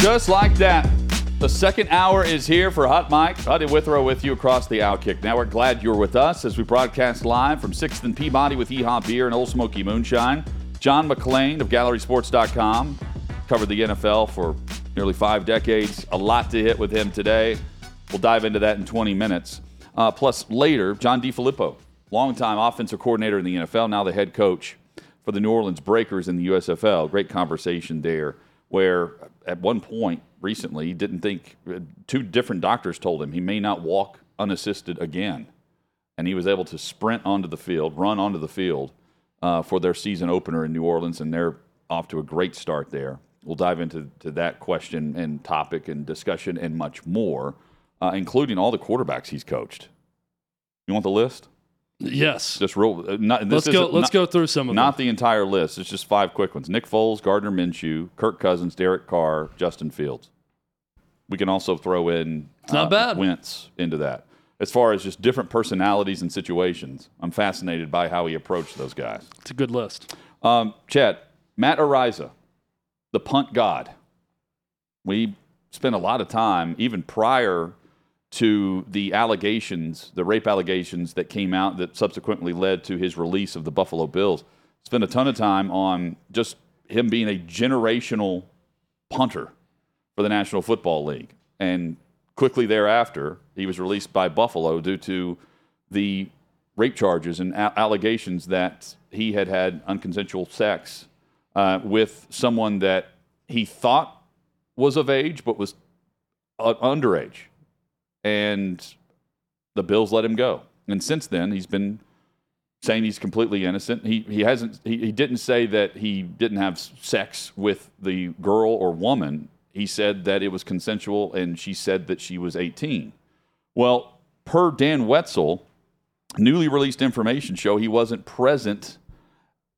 Just like that. The second hour is here for Hot Mic. Hutton Withrow with you across the Outkick Now we're Glad you're with us as we broadcast live from 6th and Peabody with Yeehaw Beer and Ole Smoky Moonshine. John McClain of GallerySports.com covered the NFL for nearly five decades. A lot to hit with him today. We'll dive into that in 20 minutes. Uh, plus, later, John DeFilippo, longtime offensive coordinator in the NFL, now the head coach for the New Orleans Breakers in the USFL. Great conversation there where at one point recently he didn't think two different doctors told him he may not walk unassisted again. And he was able to sprint onto the field run onto the field uh, for their season opener in new orleans and they're off to a great start there. We'll dive into to that question and topic and discussion and much more uh, including all the quarterbacks he's coached. You want the list Yes. just real. Uh, not, let's go. Let's not, go through some of not them. Not the entire list. It's just five quick ones. Nick Foles, Gardner Minshew, Kirk Cousins, Derek Carr, Justin Fields. We can also throw in It's not bad. Wentz into that. As far as just different personalities and situations, I'm fascinated by how he approached those guys. It's a good list. Um, Chet, Matt Araiza, the punt god. We spent a lot of time, even prior to the allegations, the rape allegations that came out that subsequently led to his release of the Buffalo Bills. Spent a ton of time on just him being a generational punter for the National Football League. And quickly thereafter, he was released by Buffalo due to the rape charges and a- allegations that he had had unconsensual sex uh, with someone that he thought was of age but was uh, underage and the Bills let him go. And since then, he's been saying he's completely innocent. He he hasn't he, he didn't say that he didn't have sex with the girl or woman. He said that it was consensual, and she said that she was 18. Well, per Dan Wetzel, newly released information show he wasn't present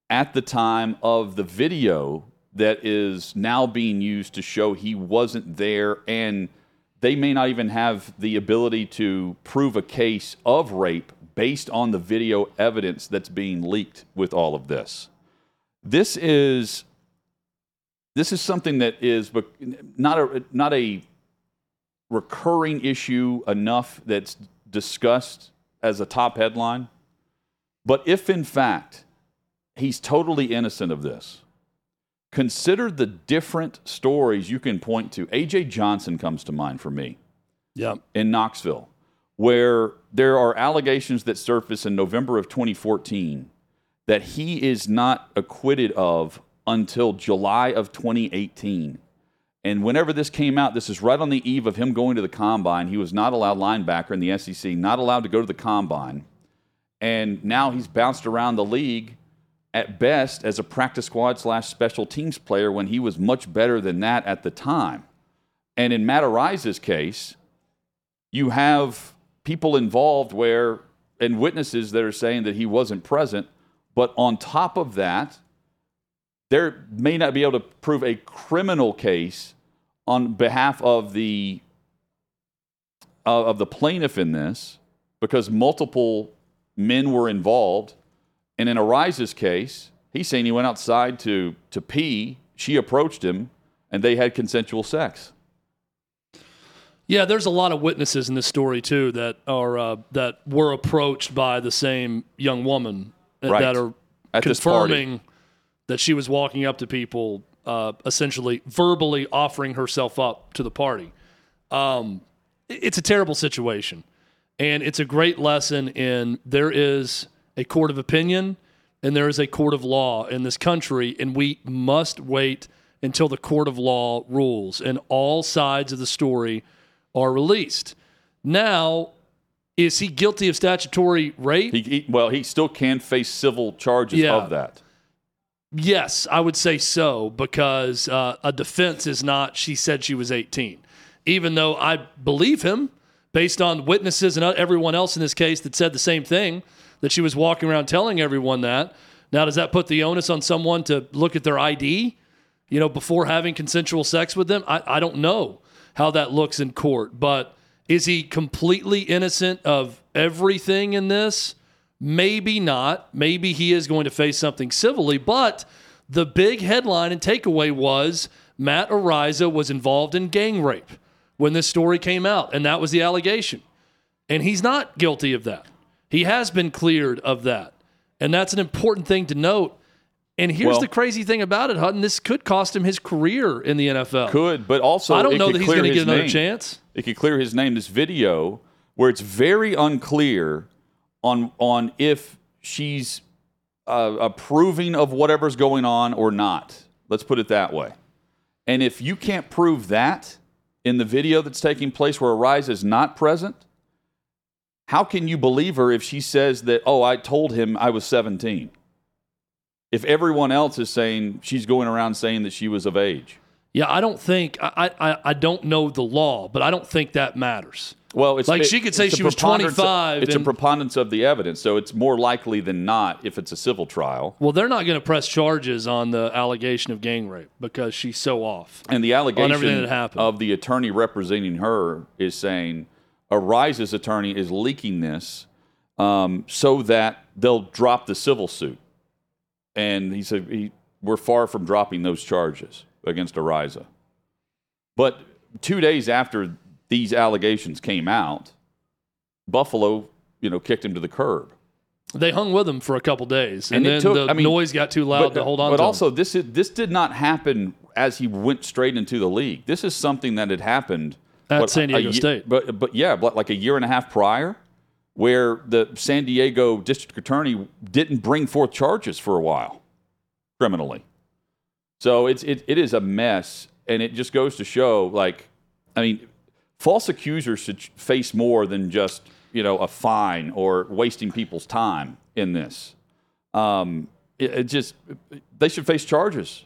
at the time of the video that is now being used to show he wasn't there and they may not even have the ability to prove a case of rape based on the video evidence that's being leaked with all of this. This is this is something that is not a not a recurring issue enough that's discussed as a top headline. But if in fact he's totally innocent of this, consider the different stories you can point to. AJ Johnson comes to mind for me Yeah. in Knoxville, where there are allegations that surface in November of 2014 that he is not acquitted of until July of 2018. And whenever this came out, this is right on the eve of him going to the combine. He was not allowed linebacker in the SEC, not allowed to go to the combine. And now he's bounced around the league at best as a practice squad slash special teams player when he was much better than that at the time. And in Matt Araiza's case, you have people involved where and witnesses that are saying that he wasn't present. But on top of that, there may not be able to prove a criminal case on behalf of the uh, of the plaintiff in this because multiple men were involved. And in Araiza's case, he's saying he went outside to to pee. She approached him, and they had consensual sex. Yeah, there's a lot of witnesses in this story too that are uh, that were approached by the same young woman Right. that are At confirming that she was walking up to people, uh, essentially verbally offering herself up to the party. Um, it's a terrible situation, and it's a great lesson in there is a court of opinion and there is a court of law in this country, and we must wait until the court of law rules and all sides of the story are released. Now, is he guilty of statutory rape? He, he well, he still can face civil charges Yeah. of that. Yes, I would say so because uh, a defense is not. She said she was 18, even though I believe him based on witnesses and everyone else in this case that said the same thing that she was walking around telling everyone that. Now, does that put the onus on someone to look at their ID, you know, before having consensual sex with them? I, I don't know how that looks in court, but is he completely innocent of everything in this? Maybe not. Maybe he is going to face something civilly, but the big headline and takeaway was Matt Araiza was involved in gang rape when this story came out, and that was the allegation. And he's not guilty of that. He has been cleared of that. And that's an important thing to note. And here's Well- the crazy thing about it, Hutton. This could cost him his career in the NFL. Could, but also I don't know that he's going to get another name. chance. It could clear his name. This video where it's very unclear on on if she's uh, approving of whatever's going on or not. Let's put it that way. And if you can't prove that in the video that's taking place where Araiza is not present, how can you believe her if she says that, oh, I told him I was 17? If everyone else is saying she's going around saying that she was of age. Yeah, I don't think I, I I don't know the law, but I don't think that matters. Well, it's Like, she could say she was preponderance of- 25 It's and- a preponderance of the evidence, so it's more likely than not if it's a civil trial. Well, they're not going to press charges on the allegation of gang rape because she's so off. And the allegation of the attorney representing her is saying Araiza's attorney is leaking this um, so that they'll drop the civil suit. And he said he, we're far from dropping those charges against Araiza. But two days after these allegations came out, Buffalo, you know, kicked him to the curb. They hung with him for a couple days, and, And then took- the I mean, noise got too loud but, to hold on. But to him. also, this is, this did not happen as he went straight into the league. This is something that had happened At San a Diego ye- State. But but yeah, but like a year and a half prior, where the San Diego district attorney didn't bring forth charges for a while, criminally. So it's it, it is a mess, and it just goes to show, like, I mean, false accusers should face more than just you know a fine or wasting people's time in this. Um, it, it just they should face charges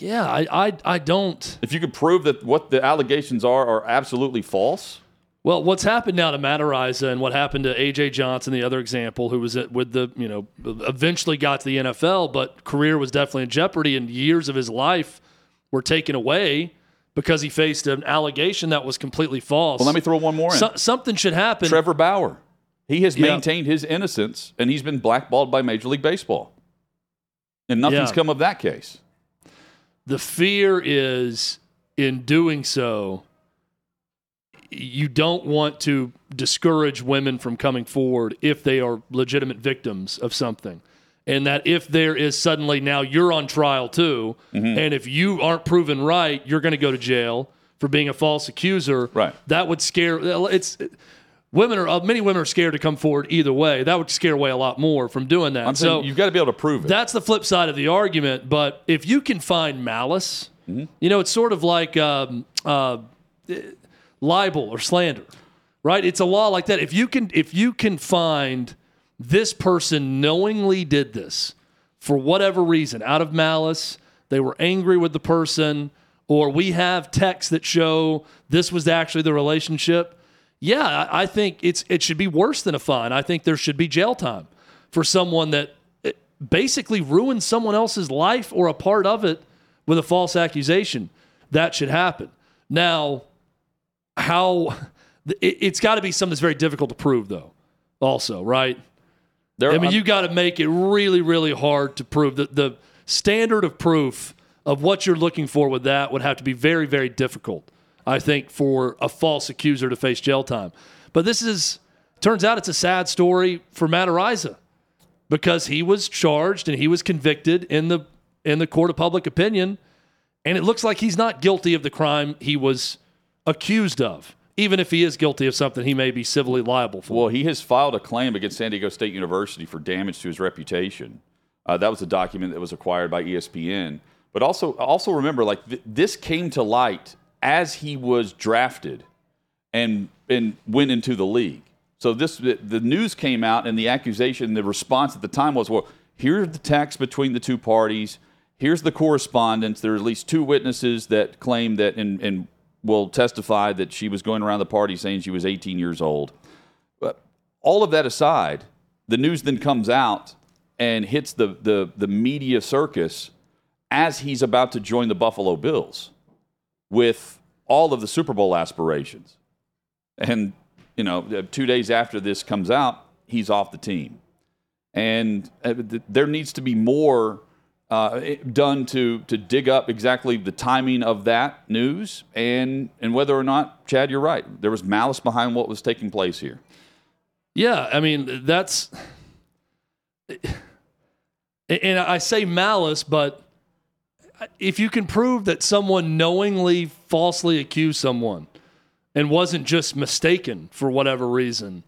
yeah, I, I I don't. if you could prove that what the allegations are are absolutely false. Well, what's happened now to Matt Araiza and what happened to AJ Johnson, the other example, who was at, with the you know eventually got to the NFL, but career was definitely in jeopardy, and years of his life were taken away because he faced an allegation that was completely false. Well, let me throw one more in. So- something should happen. Trevor Bauer. He has Yeah. maintained his innocence, and he's been blackballed by Major League Baseball. And nothing's Yeah. come of that case. The fear is in doing so, you don't want to discourage women from coming forward if they are legitimate victims of something. And that if there is suddenly now you're on trial too, Mm-hmm. and if you aren't proven right, you're going to go to jail for being a false accuser. Right. That would scare. It's women are uh, many women are scared to come forward either way. That would scare away a lot more from doing that. I'm so you've got to be able to prove it. that's the flip side of the argument. But if you can find malice, Mm-hmm. you know, it's sort of like um, uh, libel or slander, right? It's a law like that. If you can, if you can find this person knowingly did this for whatever reason, out of malice, they were angry with the person, or we have texts that show this was actually the relationship. Yeah, I think it's it should be worse than a fine. I think there should be jail time for someone that eh, basically ruined someone else's life or a part of it with a false accusation. That should happen. Now, how it, it's got to be something that's very difficult to prove, though. Also, right? There- I mean, I'm- you got to make it really, really hard to prove that the standard of proof of what you're looking for with that would have to be very, very difficult. I think for a false accuser to face jail time. But this is turns out it's a sad story for Matt Araiza because he was charged and he was convicted in the in the court of public opinion, and it looks like he's not guilty of the crime he was accused of. Even if he is guilty of something, he may be civilly liable for. Well, he has filed a claim against San Diego State University for damage to his reputation. Uh, that was a document that was acquired by ESPN. But also, also remember, like th- this came to light as he was drafted and and went into the league. So this the, news came out, and the accusation, the response at the time was, well, here's the text between the two parties. Here's the correspondence. There are at least two witnesses that claim that and, and will testify that she was going around the party saying she was 18 years old. But all of that aside, the news then comes out and hits the, the, the media circus as he's about to join the Buffalo Bills with all of the Super Bowl aspirations. And, you know, two days after this comes out, he's off the team. And uh, there needs to be more uh, done to, to dig up exactly the timing of that news and, and whether or not, Chad, you're right. There was malice behind what was taking place here. Yeah, I mean, that's. And I say malice, but if you can prove that someone knowingly falsely accused someone and wasn't just mistaken for whatever reason,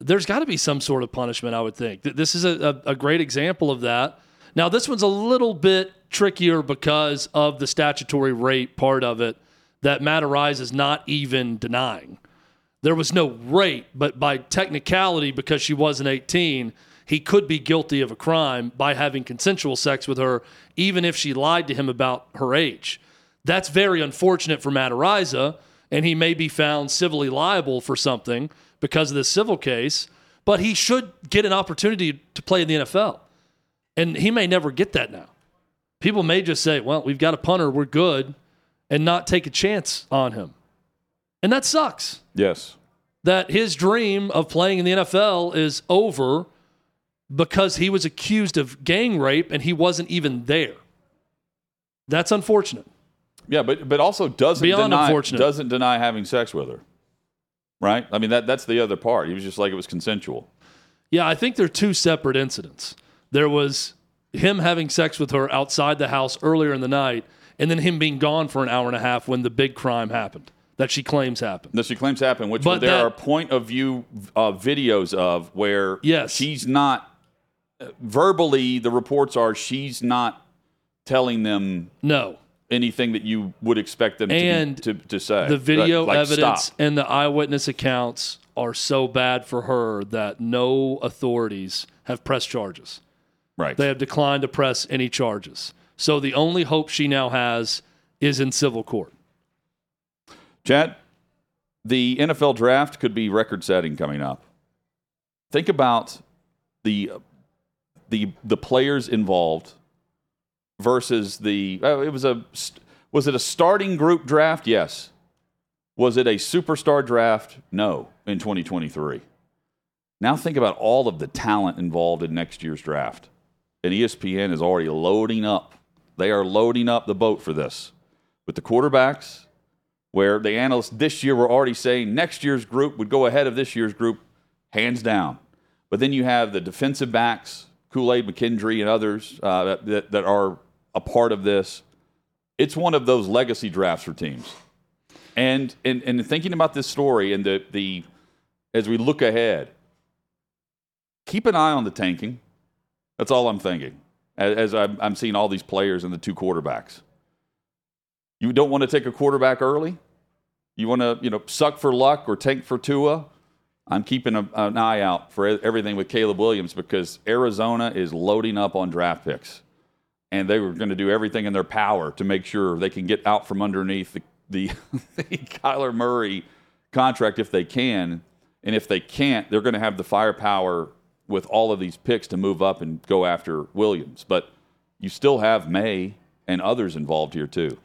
there's got to be some sort of punishment, I would think. This is a, a, great example of that. Now, this one's a little bit trickier because of the statutory rape part of it that Matt Araiza is not even denying. There was no rape, but by technicality, because she wasn't 18, he could be guilty of a crime by having consensual sex with her, even if she lied to him about her age. That's very unfortunate for Matt Araiza, and he may be found civilly liable for something because of this civil case, but he should get an opportunity to play in the NFL. And he may never get that now. People may just say, well, we've got a punter, we're good, and not take a chance on him. And that sucks. Yes. That his dream of playing in the NFL is over because he was accused of gang rape and he wasn't even there. That's unfortunate. Yeah, but but also doesn't Beyond deny unfortunate. doesn't deny having sex with her. Right? I mean that that's the other part. He was just like it was consensual. Yeah, I think they're two separate incidents. There was him having sex with her outside the house earlier in the night, and then him being gone for an hour and a half when the big crime happened that she claims happened. That she claims happened, which But there that- are point of view uh, videos of where Yes. she's not verbally. The reports are she's not telling them No. anything that you would expect them And to, to to say. The video Like, like, evidence stop. and the eyewitness accounts are so bad for her that no authorities have pressed charges. Right. They have declined to press any charges. So the only hope she now has is in civil court. Chad, the NFL draft could be record setting coming up. Think about the the the players involved versus the oh, it was a was it a starting group draft? Yes. Was it a superstar draft? No, in 2023. Now think about all of the talent involved in next year's draft. And ESPN is already loading up. They are loading up the boat for this. With the quarterbacks, where the analysts this year were already saying next year's group would go ahead of this year's group, hands down. But then you have the defensive backs, Kool Aid McKinstry, and others uh, that, that are a part of this. It's one of those legacy drafts for teams. And, and, and thinking about this story and the, the, as we look ahead, keep an eye on the tanking. That's all I'm thinking as, as I'm, I'm seeing all these players and the two quarterbacks. You don't want to take a quarterback early. You want to, you know, suck for luck or tank for Tua. I'm keeping a, an eye out for everything with Caleb Williams because Arizona is loading up on draft picks, and they were going to do everything in their power to make sure they can get out from underneath the the, the Kyler Murray contract if they can, and if they can't, they're going to have the firepower with all of these picks to move up and go after Williams. But you still have Maye and others involved here too.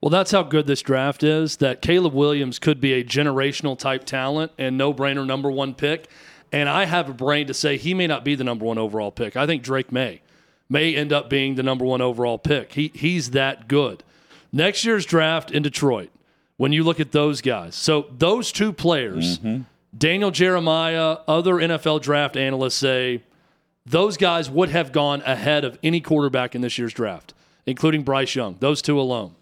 Well, that's how good this draft is. That Caleb Williams could be a generational type talent and no brainer number one pick. And I have a brain to say he may not be the number one overall pick. I think Drake Maye may end up being the number one overall pick. He he's that good. Next year's draft in Detroit, when you look at those guys, so those two players, mm-hmm. Daniel Jeremiah, other NFL draft analysts say those guys would have gone ahead of any quarterback in this year's draft, including Bryce Young. Those two alone.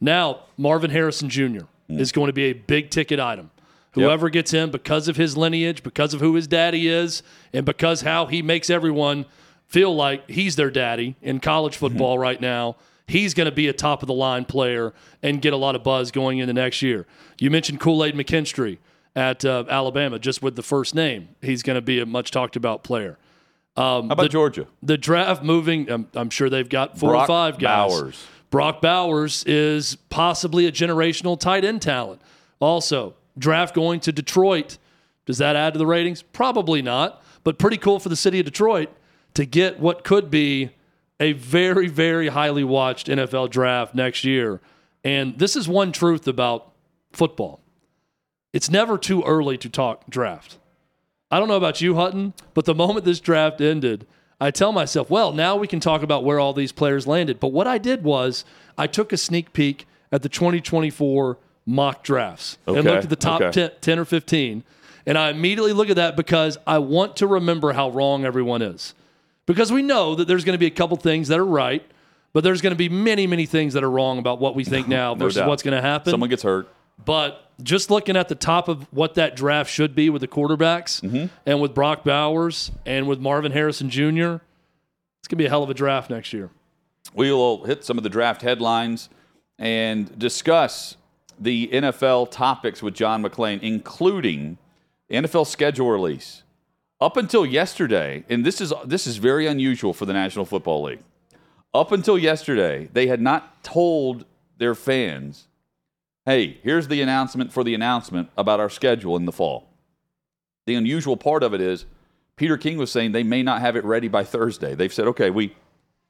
Now, Marvin Harrison Jr. is going to be a big ticket item. Whoever gets him because of his lineage, because of who his daddy is, and because how he makes everyone feel like he's their daddy in college football right now, he's going to be a top of the line player and get a lot of buzz going into next year. You mentioned Kool Aid McKinstry at uh, Alabama, just with the first name. He's going to be a much talked about player. Um, How about the, Georgia? the draft moving? I'm, I'm sure they've got four Brock or five guys. Bowers. Brock Bowers is possibly a generational tight end talent. Also, draft going to Detroit. Does that add to the ratings? Probably not, but pretty cool for the city of Detroit to get what could be a very, very highly watched NFL draft next year. And this is one truth about football it's never too early to talk draft. I don't know about you, Hutton, but the moment this draft ended, I tell myself, well, now we can talk about where all these players landed. But what I did was I took a sneak peek at the 2024 mock drafts and looked at the top okay. 10, 10 or 15. And I immediately look at that because I want to remember how wrong everyone is. Because we know that there's going to be a couple things that are right, but there's going to be many, many things that are wrong about what we think now No versus doubt. what's going to happen. Someone gets hurt. But just looking at the top of what that draft should be with the quarterbacks Mm-hmm. and with Brock Bowers and with Marvin Harrison Jr., it's going to be a hell of a draft next year. We will hit some of the draft headlines and discuss the NFL topics with John McClain, including NFL schedule release. Up until yesterday, and this is this is very unusual for the National Football League. Up until yesterday, they had not told their fans, "Hey, here's the announcement for the announcement about our schedule in the fall." The unusual part of it is Peter King was saying they may not have it ready by Thursday. They've said, "Okay, we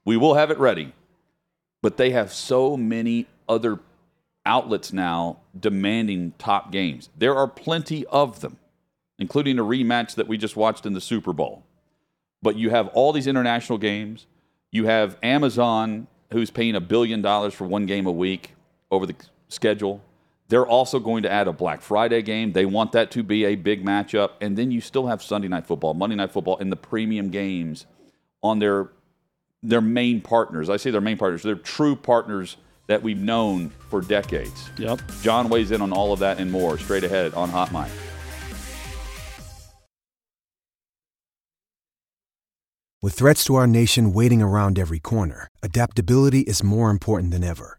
we will have it ready." but they have so many other outlets now demanding top games. There are plenty of them, including a rematch that we just watched in the Super Bowl. But you have all these international games. You have Amazon, who's paying a billion dollars for one game a week over the schedule. They're also going to add a Black Friday game. They want that to be a big matchup. And then you still have Sunday Night Football, Monday Night Football, and the premium games on their their main partners. I say their main partners. They're true partners that we've known for decades. Yep. John weighs in on all of that and more straight ahead on Hot Mic. With threats to our nation waiting around every corner, adaptability is more important than ever.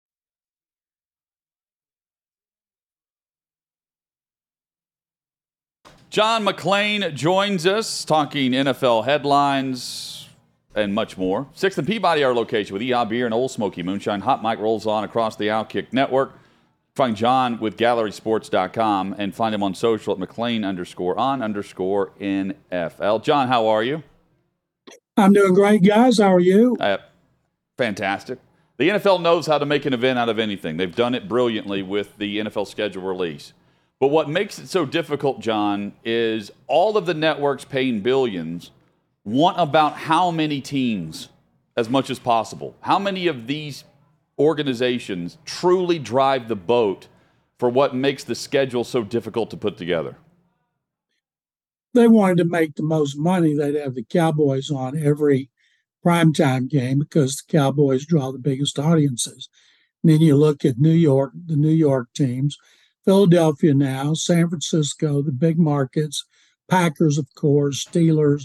John McClain joins us talking NFL headlines and much more. Sixth and Peabody, our location with Yeehaw Beer and Ole Smoky Moonshine. Hot Mic rolls on across the Outkick Network. Find John with GallerySports.com and find him on social at McClain underscore on underscore NFL. John, how are you? I'm doing great, guys. How are you? Uh, fantastic. The NFL knows how to make an event out of anything. They've done it brilliantly with the NFL schedule release. But what makes it so difficult, John, is all of the networks paying billions want about how many teams as much as possible. How many of these organizations truly drive the boat for what makes the schedule so difficult to put together? They wanted to make the most money. They'd have the Cowboys on every primetime game because the Cowboys draw the biggest audiences. And then you look at New York, the New York teams, Philadelphia now, San Francisco, the big markets, Packers, of course, Steelers,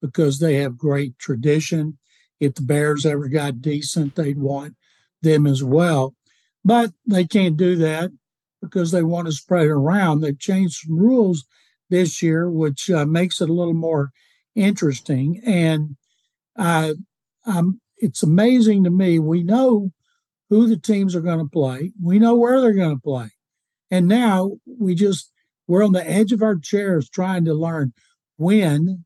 because they have great tradition. If the Bears ever got decent, they'd want them as well. But they can't do that because they want to spread it around. They've changed some rules this year, which uh, makes it a little more interesting. And uh, um, it's amazing to me. We know who the teams are going to play, we know where they're going to play. And now we just, we're on the edge of our chairs trying to learn when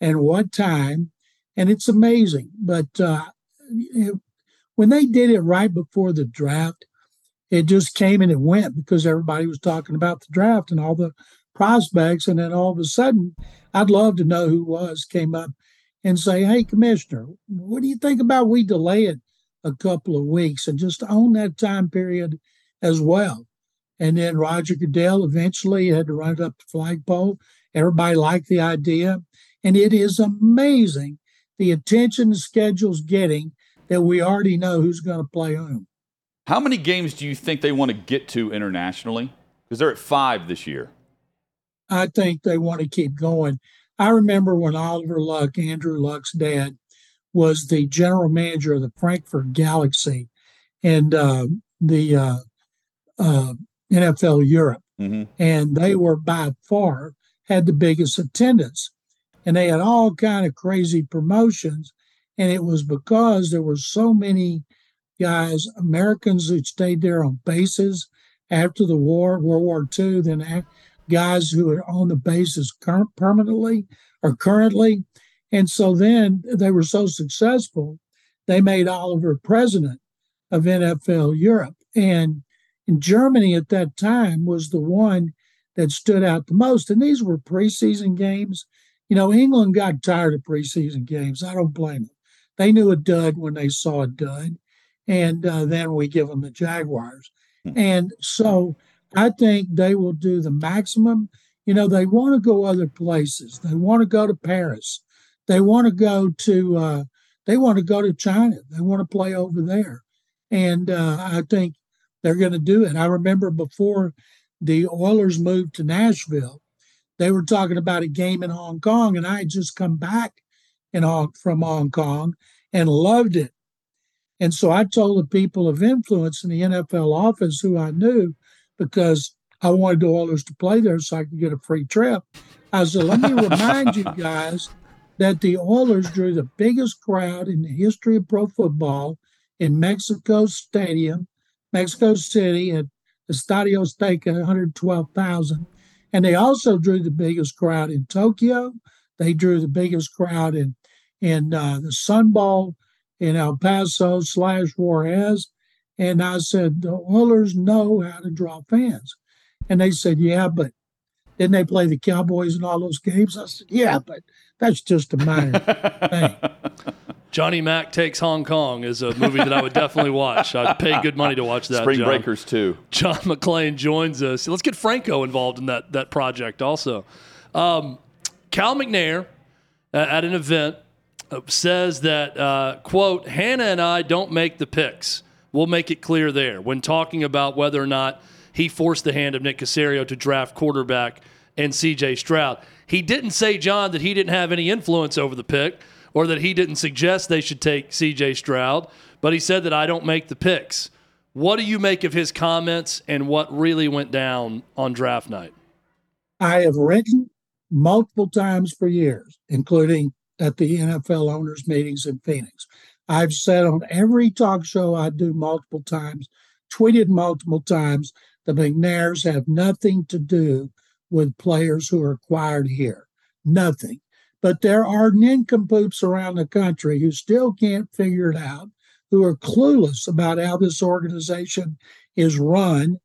and what time. And it's amazing. But uh, it, when they did it right before the draft, it just came and it went because everybody was talking about the draft and all the prospects. And then all of a sudden, I'd love to know who was came up and say, Hey, Commissioner, what do you think about we delay it a couple of weeks and just own that time period as well? And then Roger Goodell eventually had to run it up the flagpole. Everybody liked the idea. And it is amazing the attention the schedule's getting that we already know who's going to play whom. How many games do you think they want to get to internationally? Because they're at five this year. I think they want to keep going. I remember when Oliver Luck, Andrew Luck's dad, was the general manager of the Frankfurt Galaxy and uh, the uh, uh, NFL Europe. Mm-hmm. And they were by far had the biggest attendance. And they had all kind of crazy promotions. And it was because there were so many guys, Americans who stayed there on bases after the war, World War II, then guys who are on the bases permanently or currently. And so then they were so successful, they made Oliver president of NFL Europe. And in Germany at that time was the one that stood out the most. And these were preseason games. You know, England got tired of preseason games. I don't blame them. They knew a dud when they saw a dud. And uh, then we give them the Jaguars. Hmm. And so I think they will do the maximum. You know, they want to go other places. They want to go to Paris. They want to go to uh, they want to go to China. They want to play over there. And uh, I think they're going to do it. I remember before the Oilers moved to Nashville, they were talking about a game in Hong Kong, and I had just come back in Hong, from Hong Kong and loved it. And so I told the people of influence in the NFL office who I knew because I wanted the Oilers to play there so I could get a free trip. I said, let me remind you guys that the Oilers drew the biggest crowd in the history of pro football in Mexico Stadium, Mexico City at the Estadio Azteca, 112,000. And they also drew the biggest crowd in Tokyo. They drew the biggest crowd in in uh, the Sun Bowl in El Paso slash Juarez. And I said, the Oilers know how to draw fans. And they said, yeah, but didn't they play the Cowboys in all those games? I said, yeah, but that's just a minor thing. Johnny Mack Takes Hong Kong is a movie that I would definitely watch. I'd pay good money to watch that. Spring John. Breakers too. John McClain joins us. Let's get Franco involved in that that project also. Um, Cal McNair uh, at an event uh, says that uh, quote Hannah and I don't make the picks. We'll make it clear there when talking about whether or not he forced the hand of Nick Caserio to draft quarterback and C.J. Stroud. He didn't say John that he didn't have any influence over the pick or that he didn't suggest they should take CJ Stroud, but he said that I don't make the picks. What do you make of his comments and what really went down on draft night? I have written multiple times for years, including at the NFL owners' meetings in Phoenix. I've said on every talk show I do multiple times, tweeted multiple times, the McNairs have nothing to do with players who are acquired here. Nothing. But there are nincompoops around the country who still can't figure it out, who are clueless about how this organization is run,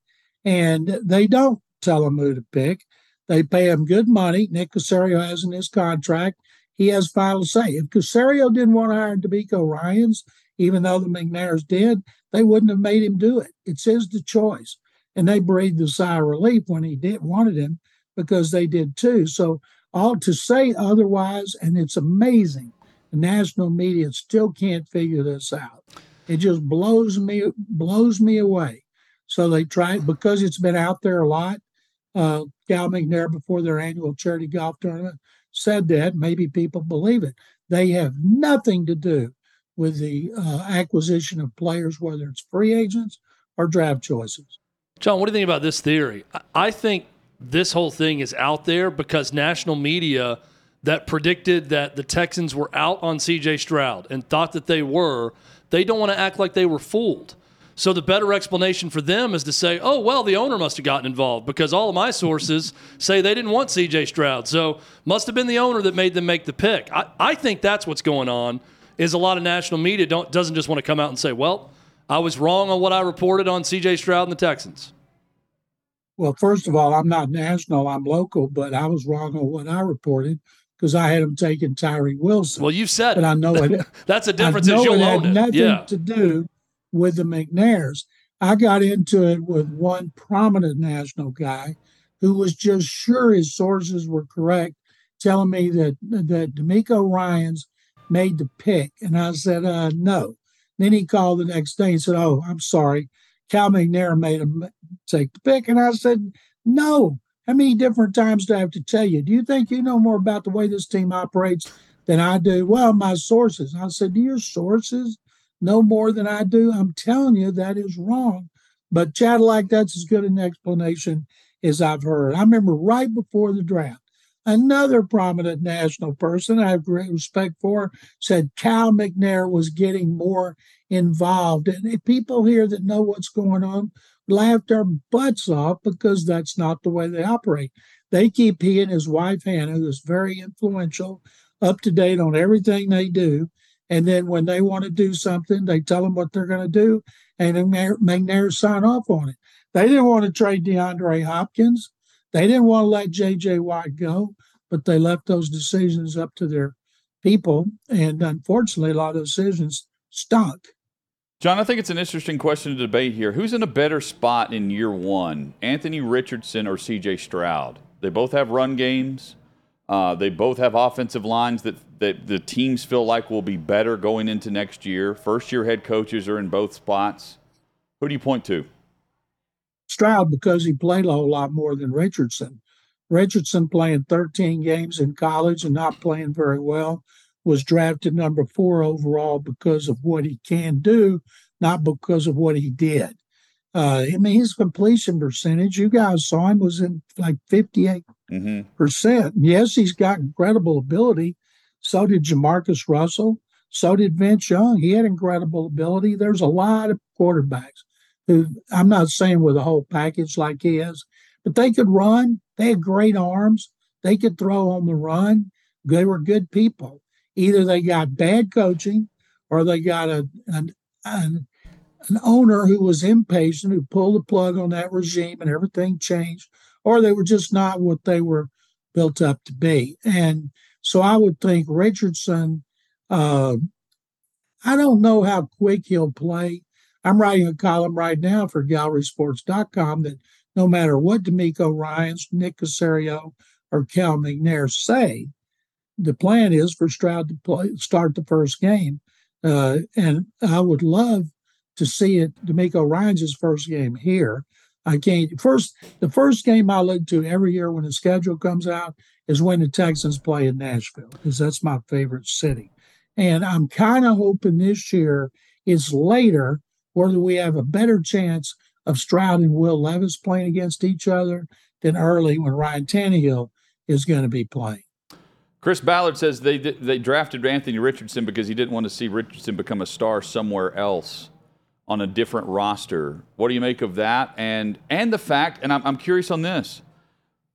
and they don't tell them who to pick. They pay him good money. Nick Caserio has in his contract. He has final say. If Caserio didn't want to hire DeMeco Ryans, even though the McNairs did, they wouldn't have made him do it. It's his the choice. And they breathed a sigh of relief when he did wanted him because they did too. So all to say otherwise, and it's amazing. The national media still can't figure this out. It just blows me blows me away. So they try because it's been out there a lot. Uh, Cal McNair before their annual charity golf tournament said that. Maybe people believe it. They have nothing to do with the uh, acquisition of players, whether it's free agents or draft choices. John, what do you think about this theory? I think this whole thing is out there because national media that predicted that the Texans were out on CJ Stroud and thought that they were, they don't want to act like they were fooled. So the better explanation for them is to say, oh, well, the owner must have gotten involved because all of my sources say they didn't want CJ Stroud. So must have been the owner that made them make the pick. I, I think that's what's going on is a lot of national media don't doesn't just want to come out and say, well, I was wrong on what I reported on CJ Stroud and the Texans. Well, first of all, I'm not national, I'm local, but I was wrong on what I reported because I had him taking Tyree Wilson. Well, you said but. I know it. That's a difference. I know it had it. nothing yeah. to do with the McNairs. I got into it with one prominent national guy who was just sure his sources were correct, telling me that that DeMeco Ryans made the pick, and I said uh, no. Then he called the next day and said, "Oh, I'm sorry, Cal McNair made him take the pick. And I said, no. How many different times do I have to tell you? Do you think you know more about the way this team operates than I do? Well, my sources. I said, do your sources know more than I do? I'm telling you that is wrong. But like that's as good an explanation as I've heard. I remember right before the draft, another prominent national person I have great respect for said Cal McNair was getting more involved. And people here that know what's going on laugh their butts off because that's not the way they operate. They keep he and his wife Hannah, who's very influential, up to date on everything they do. And then when they want to do something, they tell them what they're going to do, and McNair sign off on it. They didn't want to trade DeAndre Hopkins. They didn't want to let J.J. Watt go, but they left those decisions up to their people. And unfortunately, a lot of decisions stunk. John, I think it's an interesting question to debate here. Who's in a better spot in year one, Anthony Richardson or C.J. Stroud? They both have run games. Uh, they both have offensive lines that, that the teams feel like will be better going into next year. First year head coaches are in both spots. Who do you point to? Stroud because he played a whole lot more than Richardson. Richardson playing 13 games in college and not playing very well was drafted number four overall because of what he can do, not because of what he did. Uh, I mean, his completion percentage, you guys saw him, was in like 58%. Mm-hmm. Yes, he's got incredible ability. So did Jamarcus Russell. So did Vince Young. He had incredible ability. There's a lot of quarterbacks who I'm not saying with a whole package like he is, but they could run. They had great arms. They could throw on the run. They were good people. Either they got bad coaching or they got a, an, an, an owner who was impatient, who pulled the plug on that regime and everything changed, or they were just not what they were built up to be. And so I would think Richardson, uh, I don't know how quick he'll play. I'm writing a column right now for gallerysports.com that no matter what DeMeco Ryans, Nick Caserio, or Cal McNair say, the plan is for Stroud to play, start the first game. Uh, and I would love to see it, DeMeco Ryans' first game here. I can't first the first game I look to every year when the schedule comes out is when the Texans play in Nashville, because that's my favorite city. And I'm kind of hoping this year it's later whether we have a better chance of Stroud and Will Levis playing against each other than early when Ryan Tannehill is going to be playing. Chris Ballard says they they drafted Anthony Richardson because he didn't want to see Richardson become a star somewhere else on a different roster. What do you make of that? And and the fact, and I'm, I'm curious on this,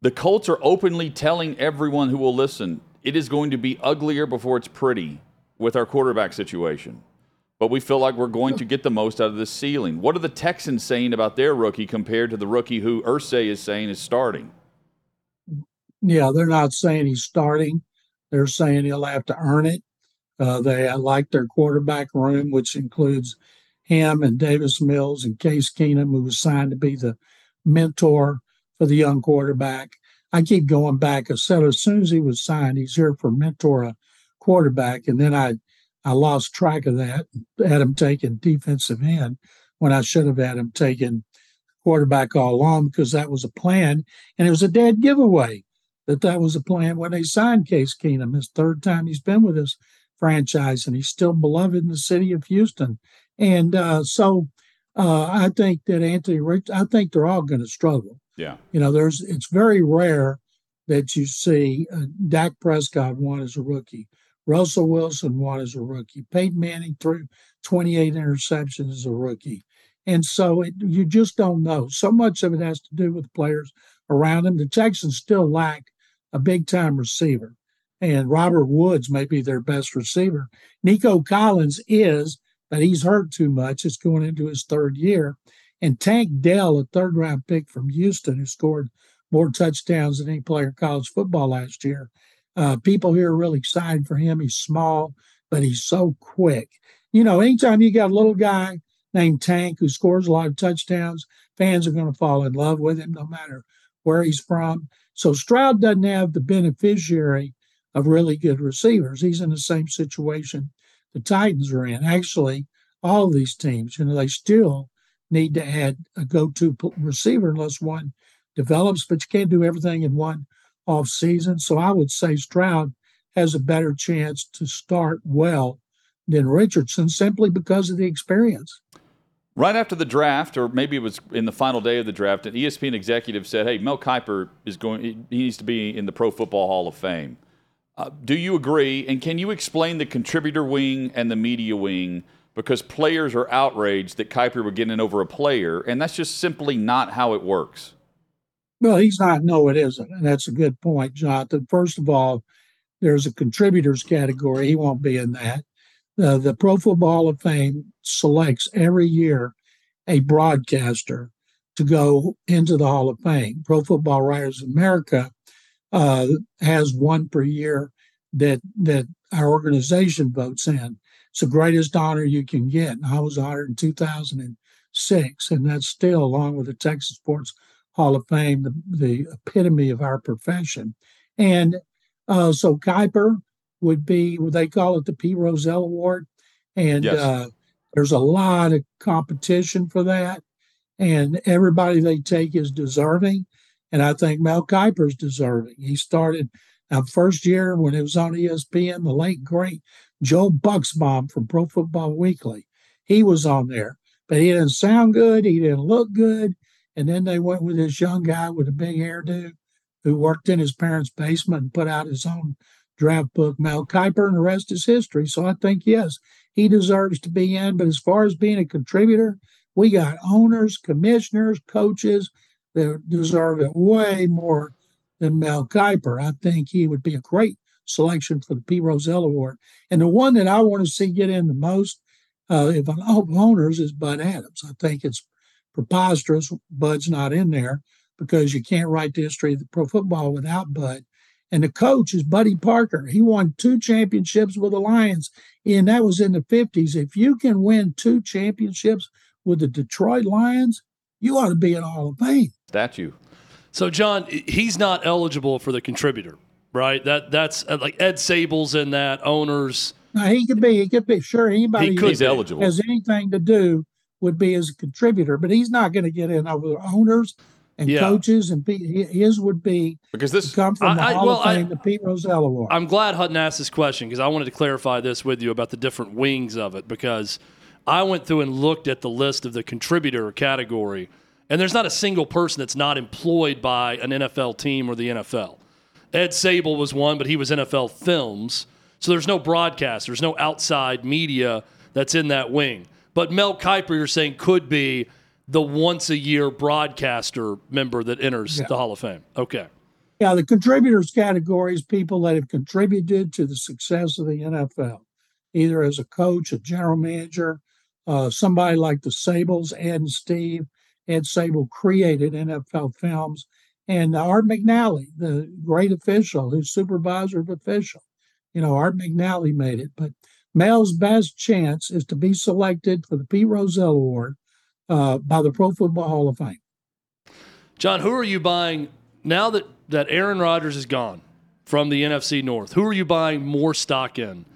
the Colts are openly telling everyone who will listen, it is going to be uglier before it's pretty with our quarterback situation but we feel like we're going to get the most out of this ceiling. What are the Texans saying about their rookie compared to the rookie who Irsay is saying is starting? Yeah, they're not saying he's starting. They're saying he'll have to earn it. Uh, they like their quarterback room, which includes him and Davis Mills and Case Keenum, who was signed to be the mentor for the young quarterback. I keep going back. I said as soon as he was signed, he's here for mentor a quarterback, and then I I lost track of that. Had him taking defensive end when I should have had him taking quarterback all along because that was a plan, and it was a dead giveaway that that was a plan when they signed Case Keenum. His third time he's been with this franchise, and he's still beloved in the city of Houston. And uh, so uh, I think that Anthony Rich, I think they're all going to struggle. Yeah, you know, there's it's very rare that you see uh, Dak Prescott won as a rookie. Russell Wilson won as a rookie. Peyton Manning threw 28 interceptions as a rookie. And so it, you just don't know. So much of it has to do with players around him. The Texans still lack a big time receiver. And Robert Woods may be their best receiver. Nico Collins is, but he's hurt too much. It's going into his third year. And Tank Dell, a third round pick from Houston, who scored more touchdowns than any player in college football last year, uh, people here are really excited for him. He's small, but he's so quick. You know, anytime you got a little guy named Tank who scores a lot of touchdowns, fans are going to fall in love with him no matter where he's from. So Stroud doesn't have the beneficiary of really good receivers. He's in the same situation the Titans are in. Actually, all these teams, you know, they still need to add a go-to receiver unless one develops, but you can't do everything in one off season. So I would say Stroud has a better chance to start well than Richardson simply because of the experience. Right after the draft, or maybe it was in the final day of the draft, an ESPN executive said, "Hey, Mel Kiper is going. He needs to be in the Pro Football Hall of Fame." Uh, do you agree? And can you explain the contributor wing and the media wing? Because players are outraged that Kiper would get in over a player, and that's just simply not how it works. Well, he's not. No, it isn't, and that's a good point, Jonathan. First of all, there's a contributors category. He won't be in that. Uh, the Pro Football Hall of Fame selects every year a broadcaster to go into the Hall of Fame. Pro Football Writers of America uh, has one per year that that our organization votes in. It's the greatest honor you can get. And I was honored in 2006, and that's still, along with the Texas Sports Hall of Fame, the, the epitome of our profession. And uh, so Kiper would be, they call it the Pete Rozelle Award. And yes. uh, there's a lot of competition for that. And everybody they take is deserving. And I think Mel Kiper's deserving. He started our first year when it was on ESPN, the late great Joe Buchsbaum from Pro Football Weekly. He was on there, but he didn't sound good. He didn't look good. And then they went with this young guy with a big hairdo who worked in his parents' basement and put out his own draft book, Mel Kiper, and the rest is history. So I think, yes, he deserves to be in. But as far as being a contributor, we got owners, commissioners, coaches that deserve it way more than Mel Kiper. I think he would be a great selection for the Pete Rozelle Award. And the one that I want to see get in the most, uh, if I'm owners, is Bud Adams. I think it's preposterous. Bud's not in there because you can't write the history of the pro football without Bud. And the coach is Buddy Parker. He won two championships with the Lions, and that was in the 50s. If you can win two championships with the Detroit Lions, you ought to be in Hall of Fame. Statue. So, John, he's not eligible for the contributor, right? That That's uh, like Ed Sabol's in that, owners. No, he could be. He could be. Sure, anybody he could eligible. has anything to do would be as a contributor, but he's not going to get in over owners and yeah. coaches, and his would be because this come from the I, Hall well, of Fame, I, the Pete Rozelle Award. I'm glad Hutton asked this question because I wanted to clarify this with you about the different wings of it because I went through and looked at the list of the contributor category, and there's not a single person that's not employed by an NFL team or the NFL. Ed Sabol was one, but he was NFL Films, so there's no broadcast, there's no outside media that's in that wing. But Mel Kiper, you're saying could be the once a year broadcaster member that enters yeah. the Hall of Fame. Okay. Yeah, the contributors category is people that have contributed to the success of the NFL, either as a coach, a general manager, uh, somebody like the Sabols, Ed and Steve. Ed Sabol created NFL films, and Art McNally, the great official, who's supervisor of official. You know, Art McNally made it. But Mel's best chance is to be selected for the Pete Rozelle Award uh, by the Pro Football Hall of Fame. John, who are you buying now that, that Aaron Rodgers is gone from the NFC North? Who are you buying more stock in?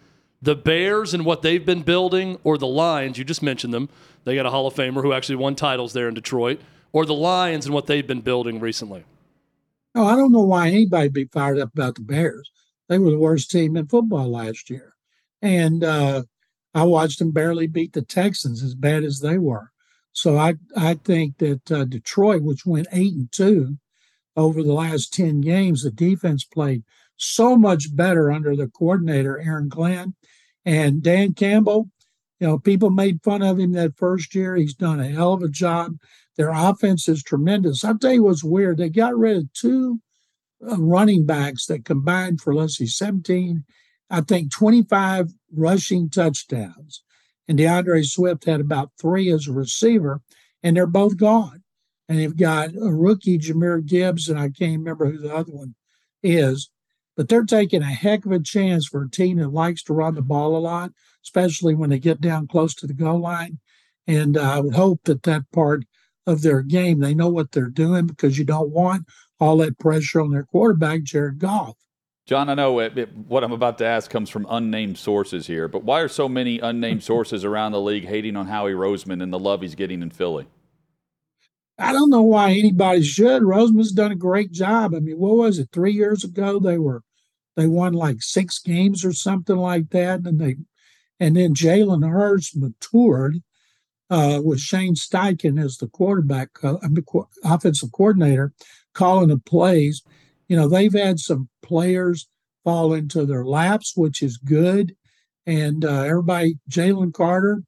The Bears and what they've been building, or the Lions? You just mentioned them. They got a Hall of Famer who actually won titles there in Detroit, or the Lions and what they've been building recently. No, I don't know why anybody'd be fired up about the Bears. They were the worst team in football last year. And uh, I watched them barely beat the Texans as bad as they were. So I I think that uh, Detroit, which went eight and two over the last ten games, the defense played so much better under the coordinator Aaron Glenn and Dan Campbell. You know, people made fun of him that first year. He's done a hell of a job. Their offense is tremendous. I'll tell you what's weird. They got rid of two uh, running backs that combined for, let's see, 17, I think 25 rushing touchdowns and D'Andre Swift had about three as a receiver, and they're both gone. And they've got a rookie, Jahmyr Gibbs, and I can't remember who the other one is, but they're taking a heck of a chance for a team that likes to run the ball a lot, especially when they get down close to the goal line. And uh, I would hope that that part of their game, they know what they're doing because you don't want all that pressure on their quarterback, Jared Goff. John, I know it, it, what I'm about to ask comes from unnamed sources here, but why are so many unnamed sources around the league hating on Howie Roseman and the love he's getting in Philly? I don't know why anybody should. Roseman's done a great job. I mean, what was it? Three years ago, they were they won like six games or something like that, and they and then Jalen Hurts matured uh, with Shane Steichen as the quarterback, uh, offensive coordinator, calling the plays. You know, they've had some players fall into their laps, which is good. And uh, everybody, Jalen Carter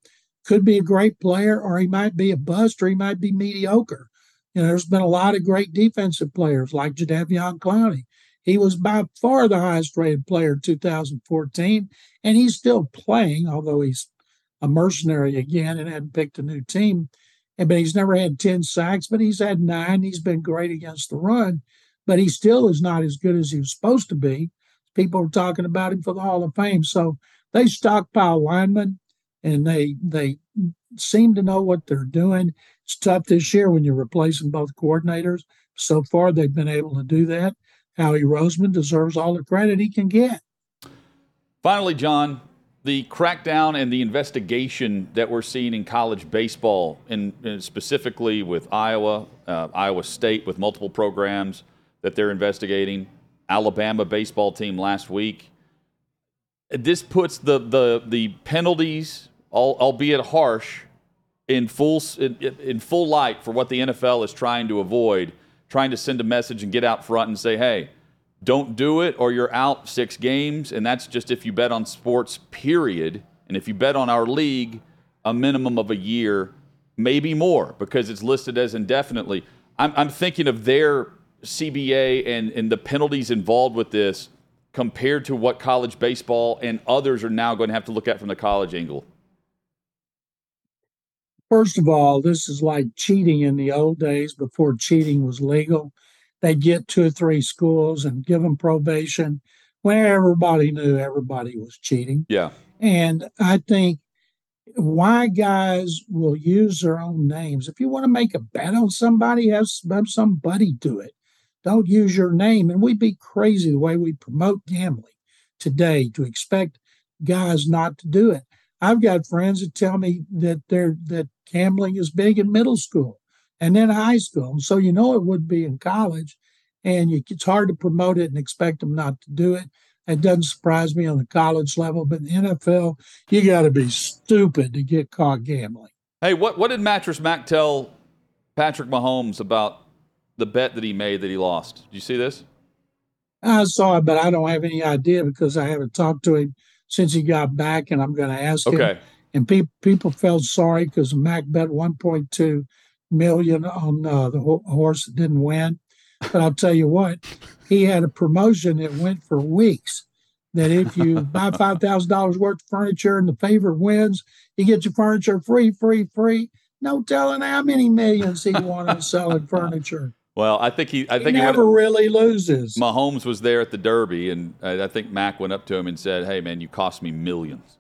could be a great player, or he might be a bust, or he might be mediocre. You know, there's been a lot of great defensive players like Jadeveon Clowney. He was by far the highest rated player in 2014, and he's still playing, although he's a mercenary again and hadn't picked a new team. And but he's never had 10 sacks, but he's had nine. He's been great against the run, but he still is not as good as he was supposed to be. People are talking about him for the Hall of Fame. So they stockpile linemen and they they seem to know what they're doing. It's tough this year when you're replacing both coordinators. So far, they've been able to do that. Howie Roseman deserves all the credit he can get. Finally, John, the crackdown and the investigation that we're seeing in college baseball, and, specifically with Iowa, uh, Iowa State, with multiple programs that they're investigating, Alabama baseball team last week. This puts the the the penalties, albeit harsh, in full in, in full light for what the NFL is trying to avoid, trying to send a message and get out front and say, hey don't do it or you're out six games. And that's just if you bet on sports, period. And if you bet on our league, a minimum of a year, maybe more, because it's listed as indefinitely. I'm, I'm thinking of their CBA and, and the penalties involved with this compared to what college baseball and others are now going to have to look at from the college angle. First of all, this is like cheating in the old days before cheating was legal they'd get two or three schools and give them probation when everybody knew everybody was cheating. Yeah. And I think why guys will use their own names. If you want to make a bet on somebody, have, have somebody do it. Don't use your name. And we'd be crazy the way we promote gambling today to expect guys not to do it. I've got friends that tell me that they're that gambling is big in middle school and then high school. And so you know it would be in college, and you, it's hard to promote it and expect them not to do it. It doesn't surprise me on the college level, but in the NFL, you got to be stupid to get caught gambling. Hey, what what did Mattress Mac tell Patrick Mahomes about the bet that he made that he lost? Did you see this? I saw it, but I don't have any idea because I haven't talked to him since he got back, and I'm going to ask okay. him. And pe- people felt sorry because Mac bet 1.2 million on uh, the ho- horse that didn't win. But I'll tell you what, he had a promotion that went for weeks. That if you buy five thousand dollars worth of furniture and the favorite wins, you get your furniture free, free, free. No telling how many millions he wanted selling furniture. Well, I think he. I think he never he really loses. Mahomes was there at the Derby, and I think Mac went up to him and said, "Hey, man, you cost me millions.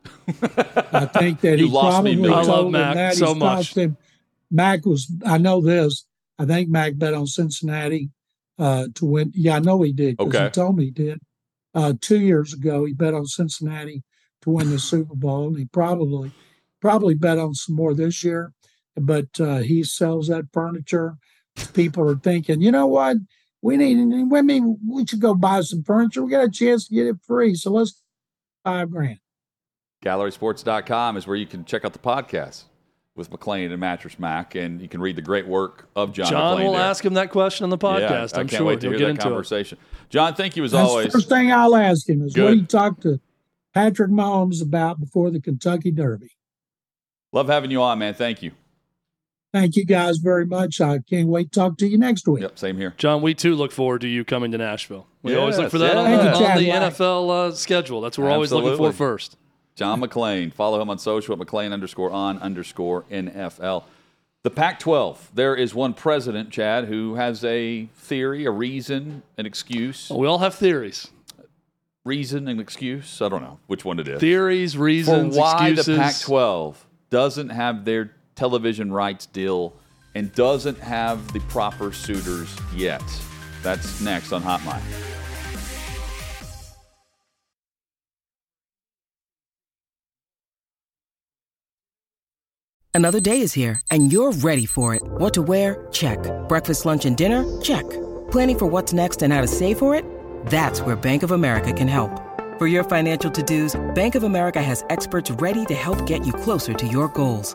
I think that you he lost probably me millions. told I love Mac that so much. cost him Mac was, I know this. I think Mac bet on Cincinnati uh, to win. Yeah, I know he did because Okay. he told me he did. Uh, two years ago, he bet on Cincinnati to win the Super Bowl, and he probably probably bet on some more this year. But uh, he sells that furniture. People are thinking, you know what? We need. I mean, we should go buy some furniture. We got a chance to get it free, so let's five grand. GallerySports.com is where you can check out the podcast with McClain and Mattress Mac, and you can read the great work of John. John McClain will there. ask him that question on the podcast. I I'm can't sure wait to he'll hear get that into it. conversation. John, thank you as That's always. the first thing I'll ask him is what he talked to Patrick Mahomes about before the Kentucky Derby. Love having you on, man. Thank you. Thank you guys very much. I can't wait to talk to you next week. Yep, same here. John, we too look forward to you coming to Nashville. We always look for that on, yes. the, you, on the White. NFL uh, schedule. That's what we're always looking for first. John McClain. Follow him on social at McClain underscore on underscore NFL. The Pac 12, there is one president, Chad, who has a theory, a reason, an excuse. We all have theories, Reason and excuse? I don't know which one it is. theories, For reasons, why excuses. the Pac 12 doesn't have their television rights deal and doesn't have the proper suitors yet. That's next on Hot Mic. Another day is here, and you're ready for it. What to wear? Check. Breakfast, lunch, and dinner? Check. Planning for what's next and how to save for it? That's where Bank of America can help. For your financial to-dos, Bank of America has experts ready to help get you closer to your goals.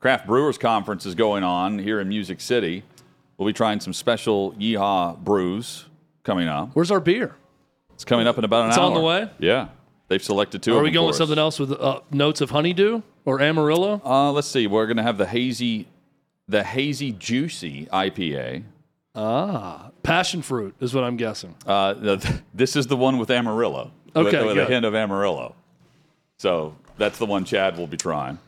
Craft Brewers Conference is going on here in Music City. We'll be trying some special Yeehaw brews coming up. Where's our beer? It's coming up in about an It's hour. on the way? Yeah. They've selected two Are of we going for with us. something else with uh, notes of honeydew or Amarillo? Uh, let's see. We're going to have the hazy, the hazy juicy IPA. Ah, passion fruit is what I'm guessing. Uh, the, this is the one with Amarillo. Okay, with, with a hint of Amarillo. So that's the one Chad will be trying.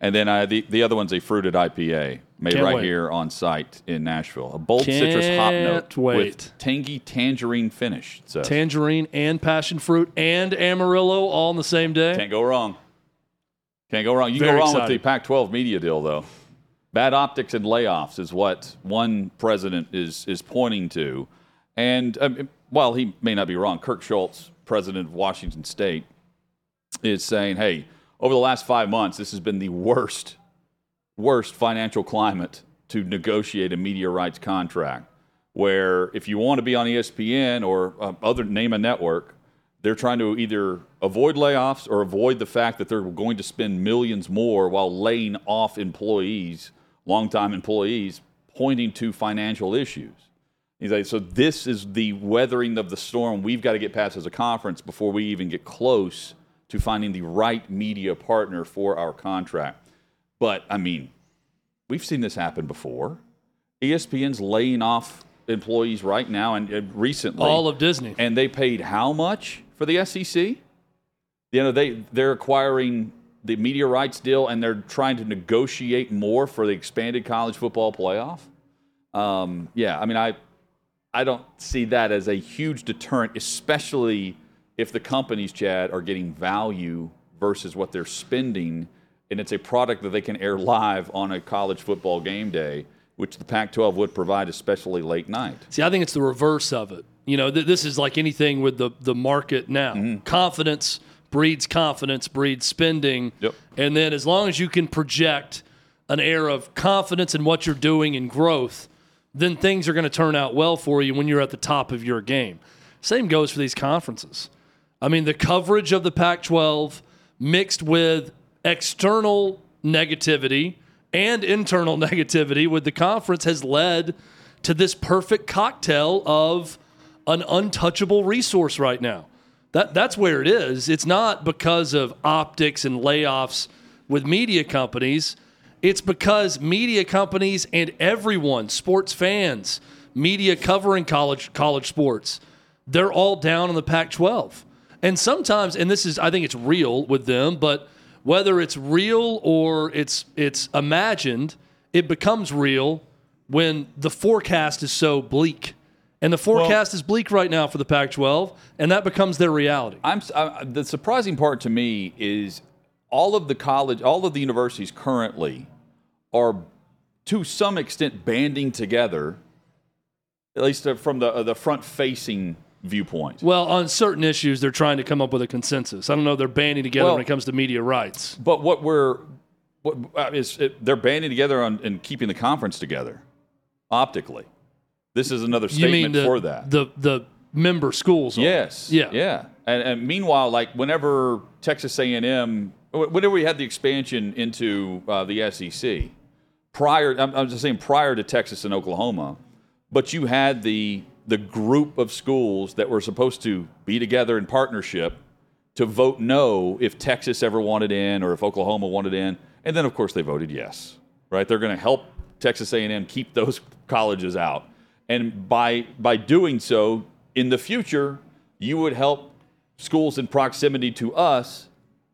And then uh, the the other one's a fruited IPA made Can't right wait. here on site in Nashville. A bold citrus hop note Can't wait. with tangy tangerine finish. So Tangerine and passion fruit and Amarillo all on the same day. can't go wrong. Can't go wrong. You Very can go wrong with the Pac-12 media deal though. Bad optics and layoffs is what one president is is pointing to, and um, while he may not be wrong, Kirk Schulz, president of Washington State, is saying, "Hey, over the last five months, this has been the worst, worst financial climate to negotiate a media rights contract. Where if you want to be on ESPN or uh, other name a network, they're trying to either avoid layoffs or avoid the fact that they're going to spend millions more while laying off employees, longtime employees, pointing to financial issues. He's like, so this is the weathering of the storm we've got to get past as a conference before we even get close to finding the right media partner for our contract. But I mean, we've seen this happen before. ESPN's laying off employees right now and recently All of Disney. and they paid how much for the SEC? You know, they they're acquiring the media rights deal and they're trying to negotiate more for the expanded college football playoff. Um, yeah, I mean, I I don't see that as a huge deterrent, especially if the companies, Chad, are getting value versus what they're spending, and it's a product that they can air live on a college football game day, which the Pac-12 would provide, especially late night. See, I think it's the reverse of it. You know, th- this is like anything with the the market now. Mm-hmm. Confidence breeds confidence, breeds spending. Yep. And then as long as you can project an air of confidence in what you're doing and growth, then things are going to turn out well for you when you're at the top of your game. Same goes for these conferences. I mean, the coverage of the Pac 12 mixed with external negativity and internal negativity with the conference has led to this perfect cocktail of an untouchable resource right now. That, that's where it is. It's not because of optics and layoffs with media companies. It's because media companies and everyone, sports fans, media covering college college sports, they're all down on the Pac-12. And sometimes, and this is, I think it's real with them, but whether it's real or it's it's imagined, it becomes real when the forecast is so bleak. And the forecast is bleak right now for the Pac-12, and that becomes their reality. I'm I, the surprising part to me is all of the college, all of the universities currently are to some extent banding together, at least uh, from the uh, the front facing viewpoint. Well, on certain issues, they're trying to come up with a consensus. I don't know. They're banding together Well- when it comes to media rights. But what we're what uh, is it, they're banding together on and keeping the conference together optically. This is another statement the, for that. the the member schools? Yes. Yeah. Yeah. And, and meanwhile, like whenever Texas A&M, whenever we had the expansion into uh, the SEC, prior, I'm, I'm just saying prior to Texas and Oklahoma, but you had the the group of schools that were supposed to be together in partnership to vote no if Texas ever wanted in or if Oklahoma wanted in, and then of course they voted yes. Right? They're going to help Texas A&M keep those colleges out, and by by doing so, in the future, you would help schools in proximity to us.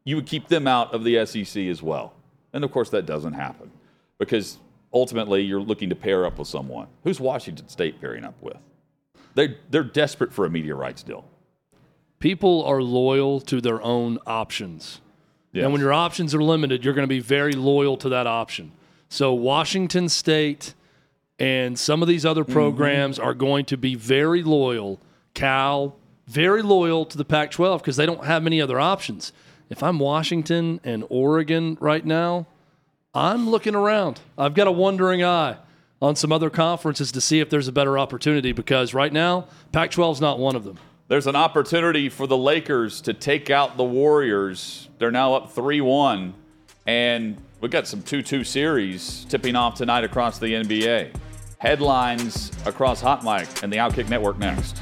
You would keep them out of the SEC as well, and of course that doesn't happen. because ultimately you're looking to pair up with someone. Who's Washington State pairing up with? They they're desperate for a media rights deal. People are loyal to their own options. Yes. And when your options are limited, you're going to be very loyal to that option. So Washington State and some of these other Mm-hmm. programs are going to be very loyal. Cal, very loyal to the Pac 12 because they don't have many other options. If I'm Washington and Oregon right now, I'm looking around. I've got a wondering eye on some other conferences to see if there's a better opportunity because right now, Pac 12 is not one of them. There's an opportunity for the Lakers to take out the Warriors. They're now up 3 1. And we've got some 2 2 series tipping off tonight across the NBA. Headlines across Hot Mic and the Outkick Network next.